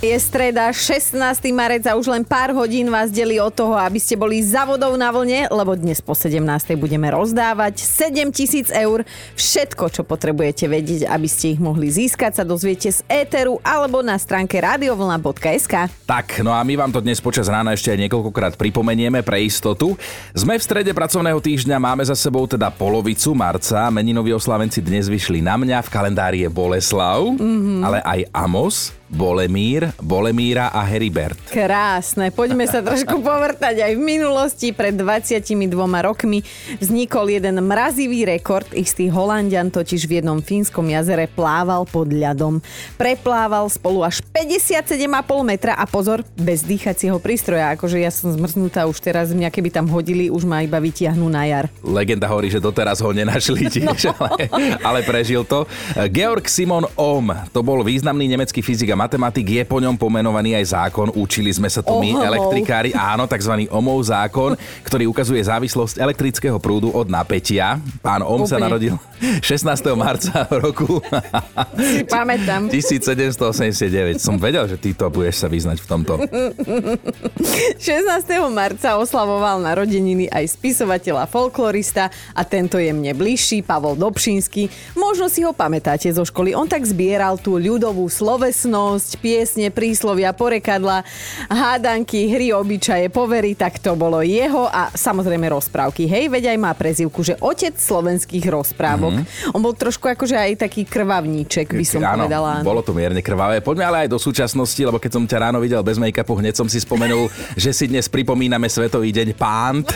Je streda, 16. marec a už len pár hodín vás delí od toho, aby ste boli za vodou na vlne, lebo dnes po 17. budeme rozdávať 7000 eur. Všetko, čo potrebujete vedieť, aby ste ich mohli získať, sa dozviete z éteru alebo na stránke radiovlna.sk. Tak, no a my vám to dnes počas rána ešte aj niekoľkokrát pripomenieme pre istotu. Sme v strede pracovného týždňa, máme za sebou teda polovicu marca. Meninoví oslávenci dnes vyšli na mňa, v kalendári je Boleslav, mm-hmm. ale aj Amos, Bolemír, Bolemíra a Heribert. Krásne, poďme sa trošku povrtať aj v minulosti. Pred 22 rokmi vznikol jeden mrazivý rekord. Istý Holandian totiž v jednom fínskom jazere plával pod ľadom. Preplával spolu až 57,5 metra a pozor, bez dýchacieho prístroja. Akože ja som zmrznutá už teraz, mňa keby tam hodili, už ma iba vytiahnu na jar. Legenda hovorí, že doteraz ho nenašli tiež, no. ale, ale prežil to. Georg Simon Ohm, to bol významný nemecký fyzik a matematik, je po ňom pomenovaný aj zákon, učili sme sa to my, Ohmov. elektrikári, áno, tzv. Omov zákon, ktorý ukazuje závislosť elektrického prúdu od napätia. Pán sa Úplne. narodil 16. marca roku Si pamätám. 1789. Som vedel, že ty to budeš sa vyznať v tomto. 16. marca oslavoval narodeniny aj spisovateľ a folklorista a tento je mne bližší, Pavol Dobšínsky. Možno si ho pamätáte zo školy. On tak zbieral tú ľudovú slovesnosť, piesne, príslovia, porekadla, hádanky, hry, obyčaje, povery, tak to bolo jeho a samozrejme rozprávky. Hej, veď aj má prezivku, že otec slovenských rozprávok. Mm-hmm. On bol trošku akože aj taký krvavníček, by som Áno, povedala. bolo to mierne krvavé. Poďme ale aj do súčasnosti, lebo keď som ťa ráno videl bez make-upu, hneď som si spomenul, že si dnes pripomíname Svetový deň pánt.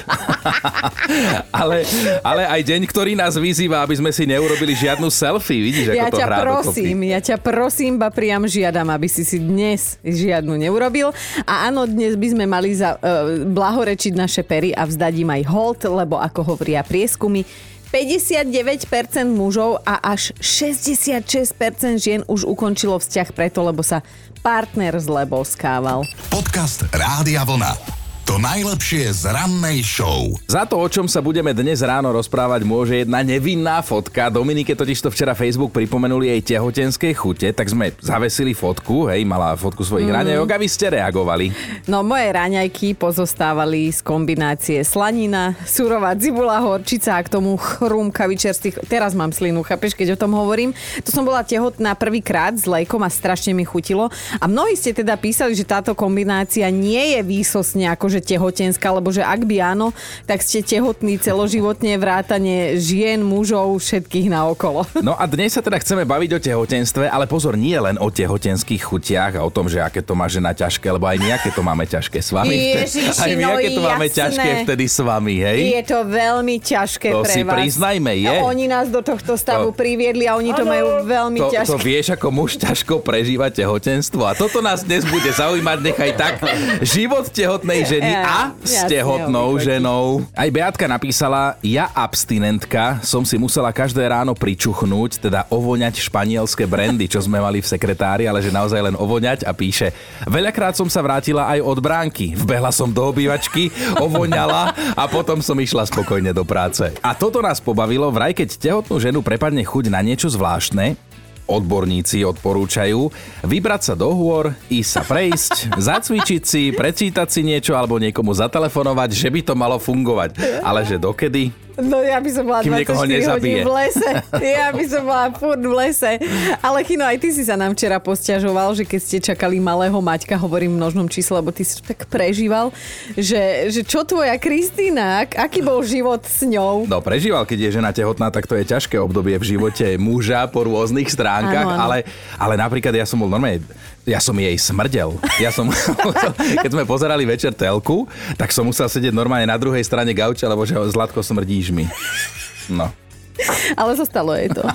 ale, ale aj deň, ktorý nás vyzýva, aby sme si neurobili žiadnu selfie. Vidíš, ako Ja to ťa hrá prosím, ja ťa prosím, ba priam žiadam, aby si si dnes žiadnu neurobil. A áno, dnes by sme mali za, uh, blahorečiť naše pery a vzdať im aj hold, lebo ako hovoria prieskumy, 59% mužov a až 66% žien už ukončilo vzťah preto, lebo sa partner zle boskával. Podcast Rádia Vlna. To najlepšie z rannej show. Za to, o čom sa budeme dnes ráno rozprávať, môže jedna nevinná fotka. Dominike totiž to včera Facebook pripomenuli jej tehotenskej chute, tak sme zavesili fotku, hej, mala fotku svojich mm. raňajok a vy ste reagovali. No moje raňajky pozostávali z kombinácie slanina, surová cibula, horčica a k tomu chrúmka vyčerstvých. Teraz mám slinu, chápeš, keď o tom hovorím. To som bola tehotná prvýkrát s lejkom a strašne mi chutilo. A mnohí ste teda písali, že táto kombinácia nie je výsosne akože tehotenská, lebo že ak by áno, tak ste tehotní celoživotne vrátane žien, mužov, všetkých naokolo. No a dnes sa teda chceme baviť o tehotenstve, ale pozor, nie len o tehotenských chutiach a o tom, že aké to má žena ťažké, lebo aj my aké to máme ťažké s vami. Ježiši, aj my no aké to máme jasné. ťažké vtedy s vami, hej? Je to veľmi ťažké To pre si vás. priznajme, je. A oni nás do tohto stavu To- priviedli a oni to majú veľmi To, to ťažké. vieš, ako muž ťažko prežíva tehotenstvo. A toto nás dnes bude zaujímať, nechaj tak. Život tehotnej ženy a s Ja- jasne, tehotnou ho ženou. Aj Beatka napísala, ja abstinentka som si musela každé ráno pričuchnúť, teda ovoňať španielské brandy, čo sme mali v sekretári, ale že naozaj len ovoňať a píše, veľakrát som sa vrátila aj od bránky. Vbehla som do obývačky, ovoňala a potom som išla spokojne do práce. A toto nás pobavilo, vraj keď tehotnú ženu prepadne chuť na niečo zvláštne, odborníci odporúčajú vybrať sa do hôr, ísť sa prejsť, zacvičiť si, prečítať si niečo alebo niekomu zatelefonovať, že by to malo fungovať. Ale že dokedy? No ja by som bola Kým niekoho 24 hodín v lese. Ja by som bola furt v lese. Ale Chino, aj ty si sa nám včera posťažoval, že keď ste čakali malého Maťka, hovorím v množnom čísle, lebo ty si tak prežíval, že, že čo tvoja Kristýna, ak- aký bol život s ňou? No prežíval, keď je žena tehotná, tak to je ťažké obdobie v živote muža po rôznych stránkach, Áno, áno. ale, ale napríklad ja som bol normálne, ja som jej smrdel. Ja som, keď sme pozerali večer telku, tak som musel sedieť normálne na druhej strane gauča, lebo že Zlatko smrdíš mi. No. Ale zostalo jej to.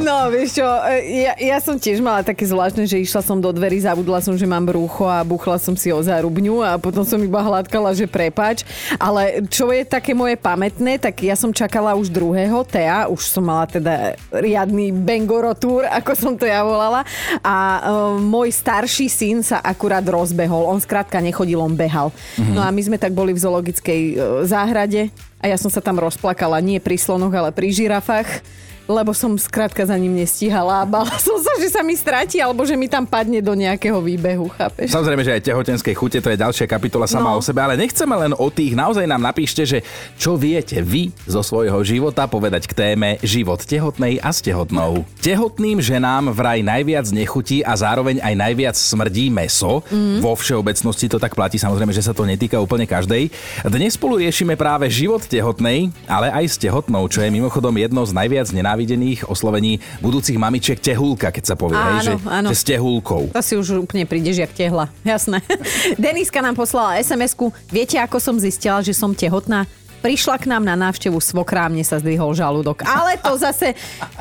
No, vieš čo, e, ja, ja som tiež mala také zvláštne, že išla som do dverí, zabudla som, že mám brúcho a buchla som si o zárubňu a potom som iba hladkala, že prepač. Ale čo je také moje pamätné, tak ja som čakala už druhého Tea, už som mala teda riadny bengorotúr, ako som to ja volala. A uh, môj starší syn sa akurát rozbehol. On skrátka nechodil, on behal. No a my sme tak boli v zoologickej e, záhrade A ja som sa tam rozplakala, nie pri slonoch, ale pri žirafách lebo som skrátka za ním nestíhala a bala som sa, že sa mi stratí alebo že mi tam padne do nejakého výbehu, chápeš? Samozrejme, že aj tehotenskej chute, to je ďalšia kapitola sama no. o sebe, ale nechceme len o tých, naozaj nám napíšte, že čo viete vy zo svojho života povedať k téme život tehotnej a s tehotnou. Tehotným ženám vraj najviac nechutí a zároveň aj najviac smrdí meso. Mm. Vo všeobecnosti to tak platí, samozrejme, že sa to netýka úplne každej. Dnes spolu riešime práve život tehotnej, ale aj s tehotnou, čo je mimochodom jedno z najviac nenávidených nenávidených oslovení budúcich mamičiek tehulka, keď sa povie, áno, hej, že, áno. že s tehulkou. To si už úplne prídeš jak tehla, jasné. Deniska nám poslala SMS-ku, viete ako som zistila, že som tehotná? prišla k nám na návštevu svokra mne sa zdvihol žalúdok. Ale to zase,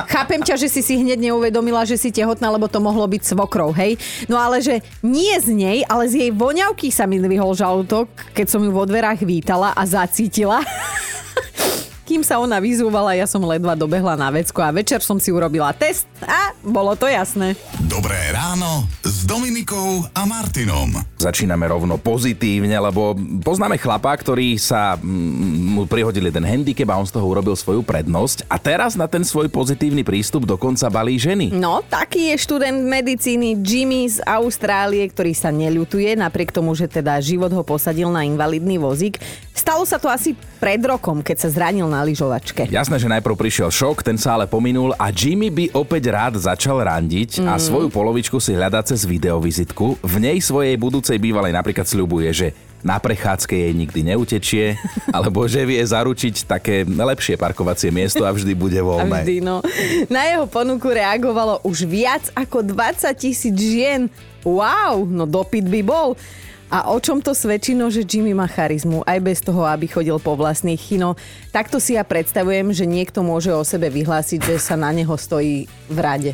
chápem ťa, že si si hneď neuvedomila, že si tehotná, lebo to mohlo byť svokrou, hej? No ale že nie z nej, ale z jej voňavky sa mi zdvihol žalúdok, keď som ju vo dverách vítala a zacítila. Kým sa ona vyzúvala, ja som ledva dobehla na vecko a večer som si urobila test a bolo to jasné. Dobré ráno Dominikou a Martinom. Začíname rovno pozitívne, lebo poznáme chlapa, ktorý sa mm, mu prihodili ten handicap a on z toho urobil svoju prednosť a teraz na ten svoj pozitívny prístup dokonca balí ženy. No, taký je študent medicíny Jimmy z Austrálie, ktorý sa neľutuje, napriek tomu, že teda život ho posadil na invalidný vozík. Stalo sa to asi pred rokom, keď sa zranil na lyžovačke. Jasné, že najprv prišiel šok, ten sa ale pominul a Jimmy by opäť rád začal randiť mm. a svoju polovičku si hľadá cez videovizitku. V nej svojej budúcej bývalej napríklad sľubuje, že na prechádzke jej nikdy neutečie, alebo že vie zaručiť také lepšie parkovacie miesto a vždy bude voľné. A vždy, no. Na jeho ponuku reagovalo už viac ako 20 tisíc žien. Wow, no dopyt by bol. A o čom to svedčí? No, že Jimmy má charizmu, aj bez toho, aby chodil po vlastných chino. Takto si ja predstavujem, že niekto môže o sebe vyhlásiť, že sa na neho stojí v rade.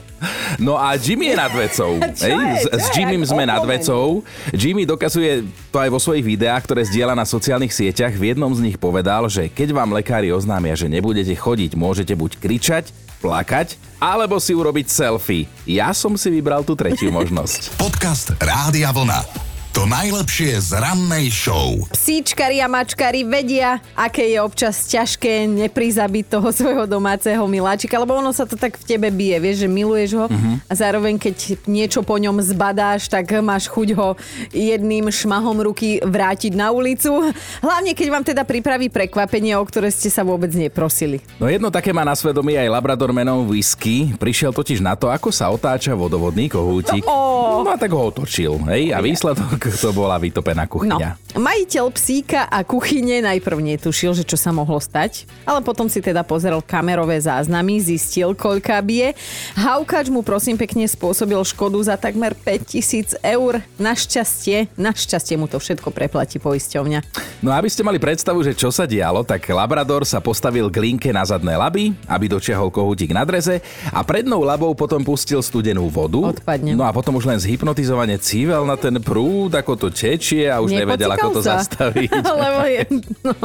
No a Jimmy je nad vecou. Ej, s, s Jimmym sme nad vecou. Jimmy dokazuje to aj vo svojich videách, ktoré zdieľa na sociálnych sieťach. V jednom z nich povedal, že keď vám lekári oznámia, že nebudete chodiť, môžete buď kričať, plakať, alebo si urobiť selfie. Ja som si vybral tú tretiu možnosť. Podcast Rádia Vlna. To najlepšie z rannej show. Psíčkari a mačkari vedia, aké je občas ťažké neprizabiť toho svojho domáceho miláčika, lebo ono sa to tak v tebe bije, vieš, že miluješ ho uh-huh. a zároveň keď niečo po ňom zbadáš, tak máš chuť ho jedným šmahom ruky vrátiť na ulicu. Hlavne keď vám teda pripraví prekvapenie, o ktoré ste sa vôbec neprosili. No jedno také má na svedomí aj Labrador menom Whisky. Prišiel totiž na to, ako sa otáča vodovodný kohútik. Oh. No a tak ho otočil. Hej? A výsledok to bola vytopená kuchyňa. No. Majiteľ psíka a kuchyne najprv netušil, že čo sa mohlo stať, ale potom si teda pozrel kamerové záznamy, zistil, koľká bije. Haukač mu prosím pekne spôsobil škodu za takmer 5000 eur. Našťastie, našťastie mu to všetko preplatí poisťovňa. No aby ste mali predstavu, že čo sa dialo, tak Labrador sa postavil k linke na zadné laby, aby dočiahol kohútik na dreze a prednou labou potom pustil studenú vodu. Odpadne. No a potom už len zhypnotizovane cível na ten prúd ako to tečie a už ako to sa. zastaviť. Lebo je, no,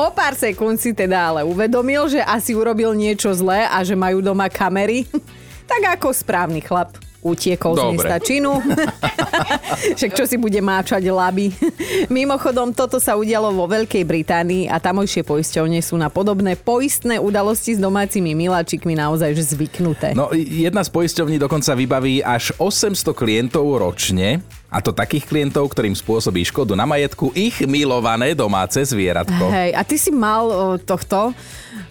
o pár sekúnd si teda ale uvedomil, že asi urobil niečo zlé a že majú doma kamery. tak ako správny chlap utiekol Dobre. z miesta činu. Však čo si bude máčať laby. Mimochodom, toto sa udialo vo Veľkej Británii a tamojšie poisťovne sú na podobné poistné udalosti s domácimi miláčikmi naozaj zvyknuté. No, jedna z poisťovní dokonca vybaví až 800 klientov ročne a to takých klientov, ktorým spôsobí škodu na majetku ich milované domáce zvieratko. Hej, a ty si mal o, tohto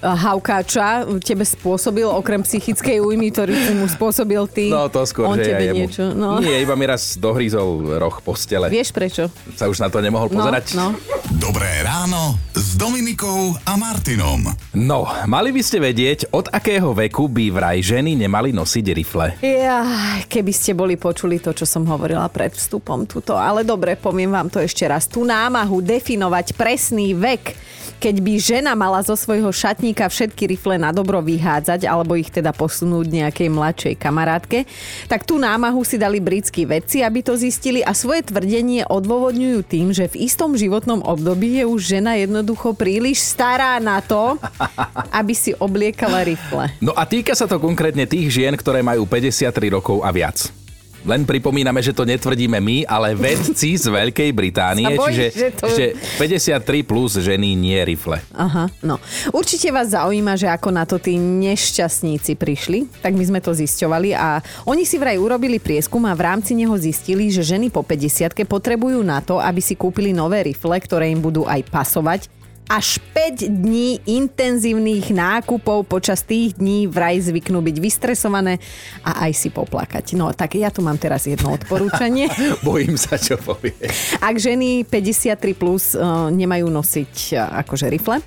Haukáča tebe spôsobil, okrem psychickej újmy, ktorý si mu spôsobil ty? No to skôr, on že tebe ja niečo. No. Nie, iba mi raz dohrízol roh postele. Vieš prečo? Sa už na to nemohol no, pozerať. No. Dobré ráno s Dominikou a Martinom. No, mali by ste vedieť, od akého veku by vraj ženy nemali nosiť rifle. Ja, keby ste boli počuli to, čo som hovorila pred vstupom tuto. Ale dobre, poviem vám to ešte raz. Tú námahu definovať presný vek keď by žena mala zo svojho šatníka všetky rifle na dobro vyhádzať alebo ich teda posunúť nejakej mladšej kamarátke, tak tú námahu si dali britskí vedci, aby to zistili a svoje tvrdenie odôvodňujú tým, že v istom životnom období je už žena jednoducho príliš stará na to, aby si obliekala rifle. No a týka sa to konkrétne tých žien, ktoré majú 53 rokov a viac. Len pripomíname, že to netvrdíme my, ale vedci z Veľkej Británie, bojíš, čiže, že to- čiže 53 plus ženy nie rifle. Aha, no. Určite vás zaujíma, že ako na to tí nešťastníci prišli, tak my sme to zisťovali a oni si vraj urobili prieskum a v rámci neho zistili, že ženy po 50 potrebujú na to, aby si kúpili nové rifle, ktoré im budú aj pasovať, až 5 dní intenzívnych nákupov počas tých dní vraj zvyknú byť vystresované a aj si poplakať. No tak ja tu mám teraz jedno odporúčanie. Bojím sa, čo povie. Ak ženy 53 plus uh, nemajú nosiť uh, akože rifle,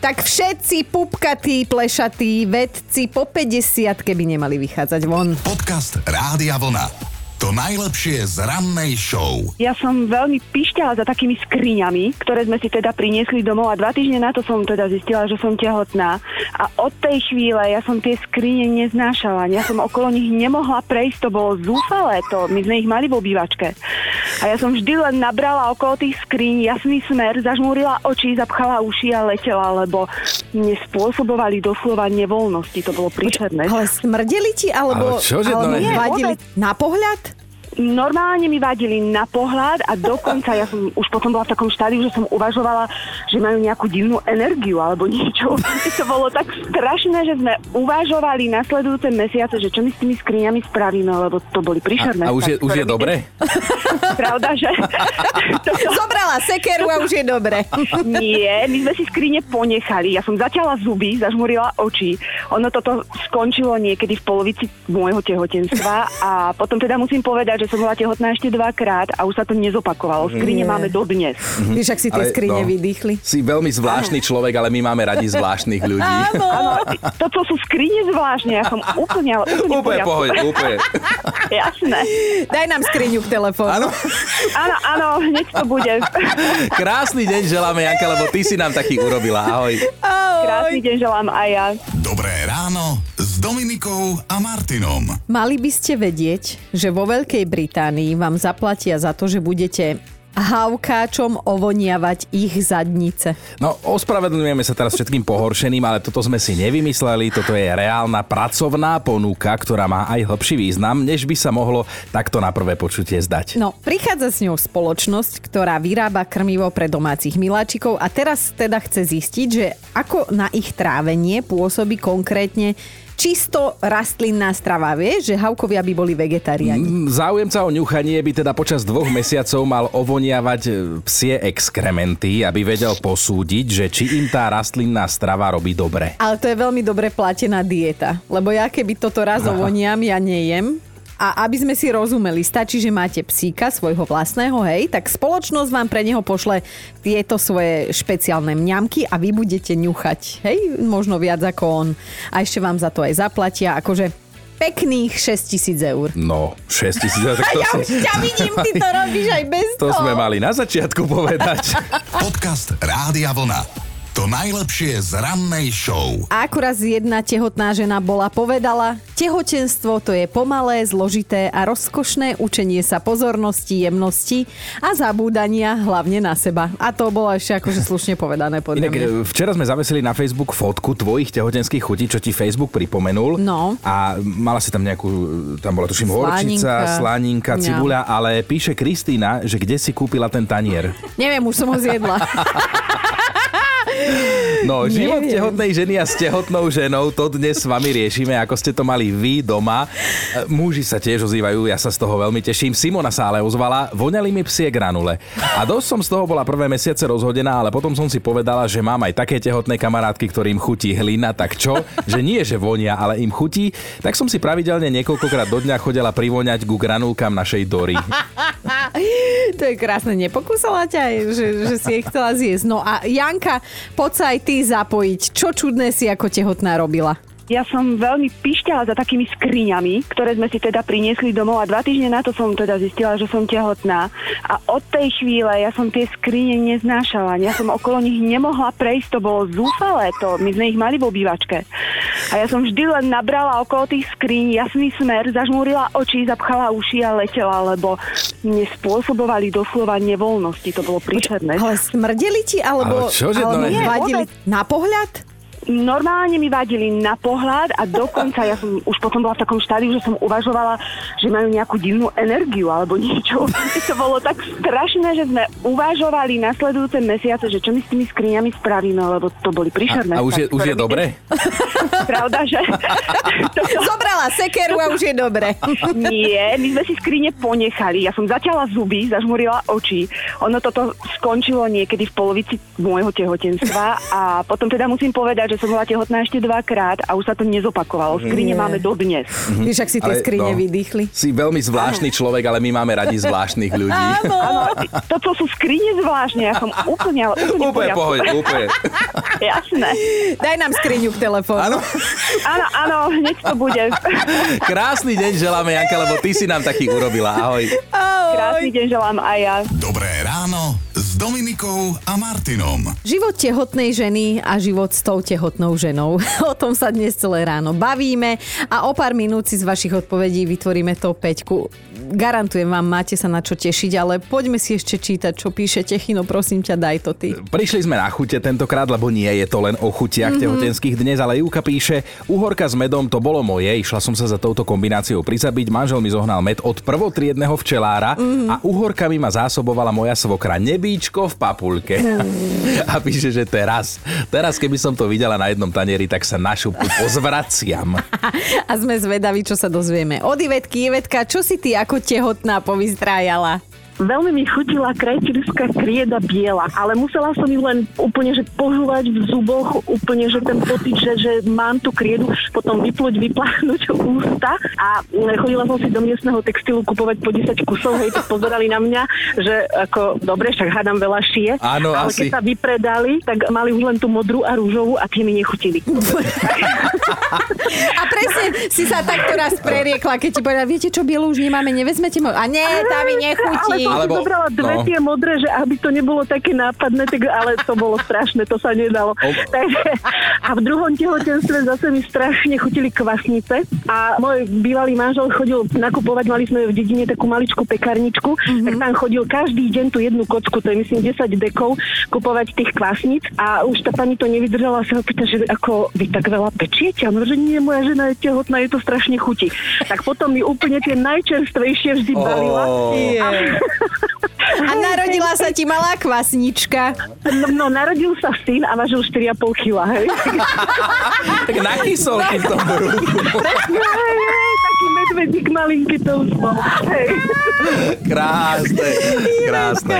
tak všetci pupkatí, plešatí vedci po 50 by nemali vychádzať von. Podcast Rádia Vlna. To najlepšie z rannej show. Ja som veľmi pišťala za takými skriňami, ktoré sme si teda priniesli domov a dva týždne na to som teda zistila, že som tehotná. A od tej chvíle ja som tie skrine neznášala. Ja som okolo nich nemohla prejsť, to bolo zúfalé. To, my sme ich mali v obývačke. A ja som vždy len nabrala okolo tých skríň jasný smer, zažmúrila oči, zapchala uši a letela, lebo mne spôsobovali doslova nevoľnosti. To bolo príšerné. Ale smrdeli ti, alebo, Ale to alebo ne- vadili na pohľad? Normálne mi vadili na pohľad a dokonca ja som už potom bola v takom štádiu, že som uvažovala, že majú nejakú divnú energiu alebo niečo. to bolo tak strašné, že sme uvažovali nasledujúce mesiace, že čo my s tými skriňami spravíme, lebo to boli príšerné. A, a už, je, už je dobre? Pravda, že? Toto- Zobrala sekeru a už je dobre. Nie, my sme si skrine ponechali. Ja som zaťala zuby, zažmurila oči. Ono toto skončilo niekedy v polovici môjho tehotenstva a potom teda musím povedať, že som bola tehotná ešte dvakrát a už sa to nezopakovalo. Skrine Nie. máme dodnes. Vieš, ak si tie Ale, skrine no. vydýchli. Si veľmi zvláštny človek, ale my máme radi zvláštnych ľudí. Áno, toto sú skrine zvláštne, ja som úplne, ale úplne, Úplne pohode, úplne. Jasné. Daj nám skriňu k telefónu. Áno, Áno, áno, hneď to bude. krásny deň želáme, Janka, lebo ty si nám taký urobila. Ahoj. Krásny deň želám aj ja. Dobré ráno s Dominikou a Martinom. Mali by ste vedieť, že vo Veľkej Británii vám zaplatia za to, že budete hávkáčom ovoniavať ich zadnice. No, ospravedlňujeme sa teraz všetkým pohoršeným, ale toto sme si nevymysleli, toto je reálna pracovná ponuka, ktorá má aj hlbší význam, než by sa mohlo takto na prvé počutie zdať. No, prichádza s ňou spoločnosť, ktorá vyrába krmivo pre domácich miláčikov a teraz teda chce zistiť, že ako na ich trávenie pôsobí konkrétne čisto rastlinná strava. Vieš, že havkovia by boli vegetariáni. Mm, Záujemca o ňuchanie by teda počas dvoch mesiacov mal ovoniavať e, psie exkrementy, aby vedel posúdiť, že či im tá rastlinná strava robí dobre. Ale to je veľmi dobre platená dieta. Lebo ja keby toto raz ovoniam, ja nejem. A aby sme si rozumeli, stačí, že máte psíka svojho vlastného, hej, tak spoločnosť vám pre neho pošle tieto svoje špeciálne mňamky a vy budete ňuchať, hej, možno viac ako on. A ešte vám za to aj zaplatia, akože pekných 6 tisíc eur. No, 6 tisíc, tak to, Ja už si, ťa vidím, ty to robíš aj bez to toho. sme mali na začiatku povedať. Podcast Rádia Vlna. To najlepšie z rannej show. A akurát jedna tehotná žena bola povedala, tehotenstvo to je pomalé, zložité a rozkošné učenie sa pozornosti, jemnosti a zabúdania hlavne na seba. A to bolo ešte akože slušne povedané podľa Inak mňa. e, včera sme zavesili na Facebook fotku tvojich tehotenských chutí, čo ti Facebook pripomenul. No. A mala si tam nejakú, tam bola tuším horčica, Slaninka. cibuľa, ale píše Kristýna, že kde si kúpila ten tanier. Neviem, už som ho zjedla. No, život Neviem. tehotnej ženy a s tehotnou ženou, to dnes s vami riešime, ako ste to mali vy doma. E, Muži sa tiež ozývajú, ja sa z toho veľmi teším. Simona sa ale ozvala, voňali mi psie granule. A dosť som z toho bola prvé mesiace rozhodená, ale potom som si povedala, že mám aj také tehotné kamarátky, ktorým chutí hlina, tak čo? Že nie, že vonia, ale im chutí. Tak som si pravidelne niekoľkokrát do dňa chodila privoňať ku granulkám našej Dory. to je krásne, nepokúsala ťa, že, že si jej chcela zjesť. No a Janka, poď sa aj ty zapojiť. Čo čudné si ako tehotná robila? Ja som veľmi pišťala za takými skriňami, ktoré sme si teda priniesli domov a dva týždne na to som teda zistila, že som tehotná. A od tej chvíle ja som tie skrine neznášala. Ja som okolo nich nemohla prejsť, to bolo zúfalé. To, my sme ich mali v obývačke. A ja som vždy len nabrala okolo tých skríň jasný smer, zažmúrila oči, zapchala uši a letela, lebo mne spôsobovali doslova nevoľnosti. To bolo príšerné. Ale smrdeli ti, alebo, Ale čože alebo ne- vadili na pohľad? Normálne mi vadili na pohľad a dokonca ja som už potom bola v takom štádiu, že som uvažovala, že majú nejakú divnú energiu alebo niečo. to bolo tak strašné, že sme uvažovali nasledujúce mesiace, že čo my s tými skriňami spravíme, lebo to boli príšerné. A, a už je, už je dobre? Pravda, že... Zobrala sekeru a už je dobre. Nie, my sme si skrine ponechali. Ja som zaťala zuby, zažmurila oči. Ono toto skončilo niekedy v polovici môjho tehotenstva a potom teda musím povedať, že som bola tehotná ešte dvakrát a už sa to nezopakovalo. Skrine Nie. máme dodnes. Víš, ak si tie Ale, skrine no. vydýchli. Si veľmi zvláštny človek, ale my máme radi zvláštnych ľudí. Áno, toto sú skrine zvláštne, ja som úplne, ale úplne, Úplne pohode, úplne. Jasné. Daj nám skriňu k telefónu. Áno. Áno, áno, hneď to bude. Krásny deň želáme, Janka, lebo ty si nám taký urobila. Ahoj. Krásny deň želám aj ja. Dobré ráno s Dominikou a Martinom. Život tehotnej ženy a život s tou tehotnou ženou. O tom sa dnes celé ráno bavíme a o pár minút si z vašich odpovedí vytvoríme top 5. Garantujem vám, máte sa na čo tešiť, ale poďme si ešte čítať, čo píšete. Chino, prosím ťa, daj to ty. Prišli sme na chute tentokrát, lebo nie je to len o chutiach mm-hmm. tehotenských dnes, ale Júka píše, uhorka s medom to bolo moje, išla som sa za touto kombináciou prizabiť, manžel mi zohnal med od prvotriedného včelára mm-hmm. a uhorkami ma zásobovala moja svokra nebíčko v papulke. a píše, že teraz, teraz keby som to videla na jednom tanieri, tak sa na šupu pozvraciam. A sme zvedaví, čo sa dozvieme. Od Ivetky, Ivetka, čo si ty ako tehotná povystrájala? Veľmi mi chutila krajčinská krieda biela, ale musela som ju len úplne, že požúvať v zuboch, úplne, že ten pocit, že, že mám tú kriedu, potom vypluť, vypláchnuť ústa a chodila som si do miestneho textilu kupovať po 10 kusov, hej, tak pozerali na mňa, že ako, dobre, však hádam veľa šie, Áno, ale asi. keď sa vypredali, tak mali už len tú modrú a rúžovú a tie mi nechutili. A presne si sa takto raz preriekla, keď ti povedala, viete čo, bielu už nemáme, nevezmete mo- A nie, tá mi Ale nechutí. Som Alebo- si zobrala dve no. tie modré, že aby to nebolo také nápadné, tak, ale to bolo strašné, to sa nedalo. Takže, a v druhom tehotenstve zase mi strašne chutili kvasnice a môj bývalý manžel chodil nakupovať, mali sme v dedine takú maličkú pekarničku, mm-hmm. tak tam chodil každý deň tú jednu kocku, to je myslím 10 dekov, kupovať tých kvasnic a už tá pani to nevydržala a sa ho pýta, že ako vy tak veľa pečiete? A že nie, moja žena je tehotná, je to strašne chutí. Tak potom mi úplne tie najčerstvejšie vždy balila. Je. A narodila sa ti malá kvasnička. No, no, narodil sa syn a vážil 4,5 kg, hej. tak na kysolky v tom brúchu. hej, hej, taký medvedík malinký to už bol. Hej. Krásne, krásne.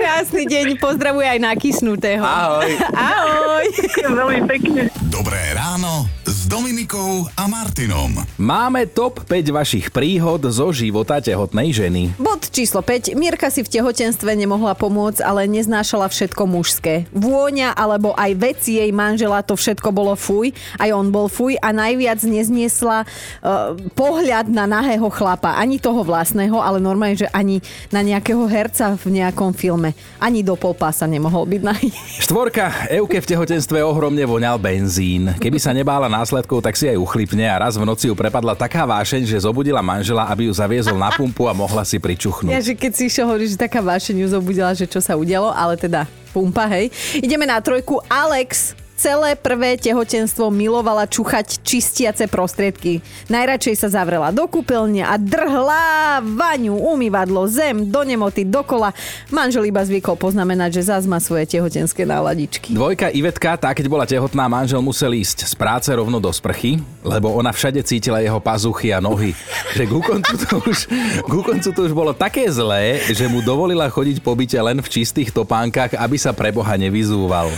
Krásny deň, pozdravuje aj nakysnutého. Ahoj. Ahoj. Veľmi pekne. Dobré ráno s Dominikou a Martinom. Máme top 5 vašich príhod zo života tehotnej ženy. Bod číslo 5. Mirka si v tehotenstve nemohla pomôcť, ale neznášala všetko mužské. Vôňa alebo aj veci jej manžela, to všetko bolo fuj. Aj on bol fuj a najviac nezniesla uh, pohľad na nahého chlapa. Ani toho vlastného, ale normálne, že ani na nejakého herca v nejakom filme. Ani do polpása nemohol byť nahý. Štvorka, Euke v tehotenstve ohromne voňal benzín. Keby sa nebála následkov, tak si aj uchlipne a raz v noci ju prepadla taká vášeň, že zobudila manžela, aby ju zaviezol na pumpu a mohla si Ja, pričuchnúť. že keď si išiel hovoriť, že taká vášeň ju zobudila, že čo sa udialo, ale teda pumpa, hej. Ideme na trojku. Alex celé prvé tehotenstvo milovala čuchať čistiace prostriedky. Najradšej sa zavrela do kúpeľne a drhla vaňu, umývadlo, zem, do nemoty, dokola. Manžel iba zvykol poznamenať, že zás má svoje tehotenské náladičky. Dvojka Ivetka, tá keď bola tehotná, manžel musel ísť z práce rovno do sprchy, lebo ona všade cítila jeho pazuchy a nohy. Že ku koncu to už, ku koncu to už bolo také zlé, že mu dovolila chodiť po byte len v čistých topánkach, aby sa pre Boha nevyzúval.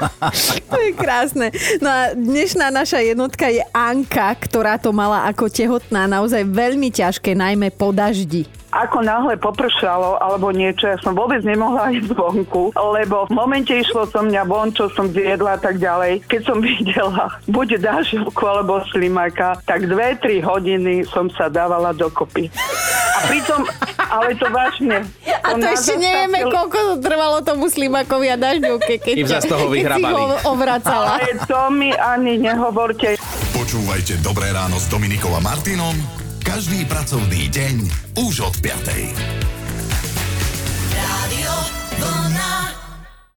To je krásne. No a dnešná naša jednotka je Anka, ktorá to mala ako tehotná naozaj veľmi ťažké, najmä po daždi. Ako náhle popršalo alebo niečo, ja som vôbec nemohla ísť vonku, lebo v momente išlo so mňa von, čo som zjedla a tak ďalej. Keď som videla buď dážovku alebo slimáka, tak dve, tri hodiny som sa dávala dokopy. A pritom, ale to vážne. A to ešte nevieme, koľko to trvalo tomu slimakovi a dažďovke, keď, sa z toho keď si ho obracala. Ale to mi ani nehovorte. Počúvajte Dobré ráno s Dominikou a Martinom každý pracovný deň už od 5.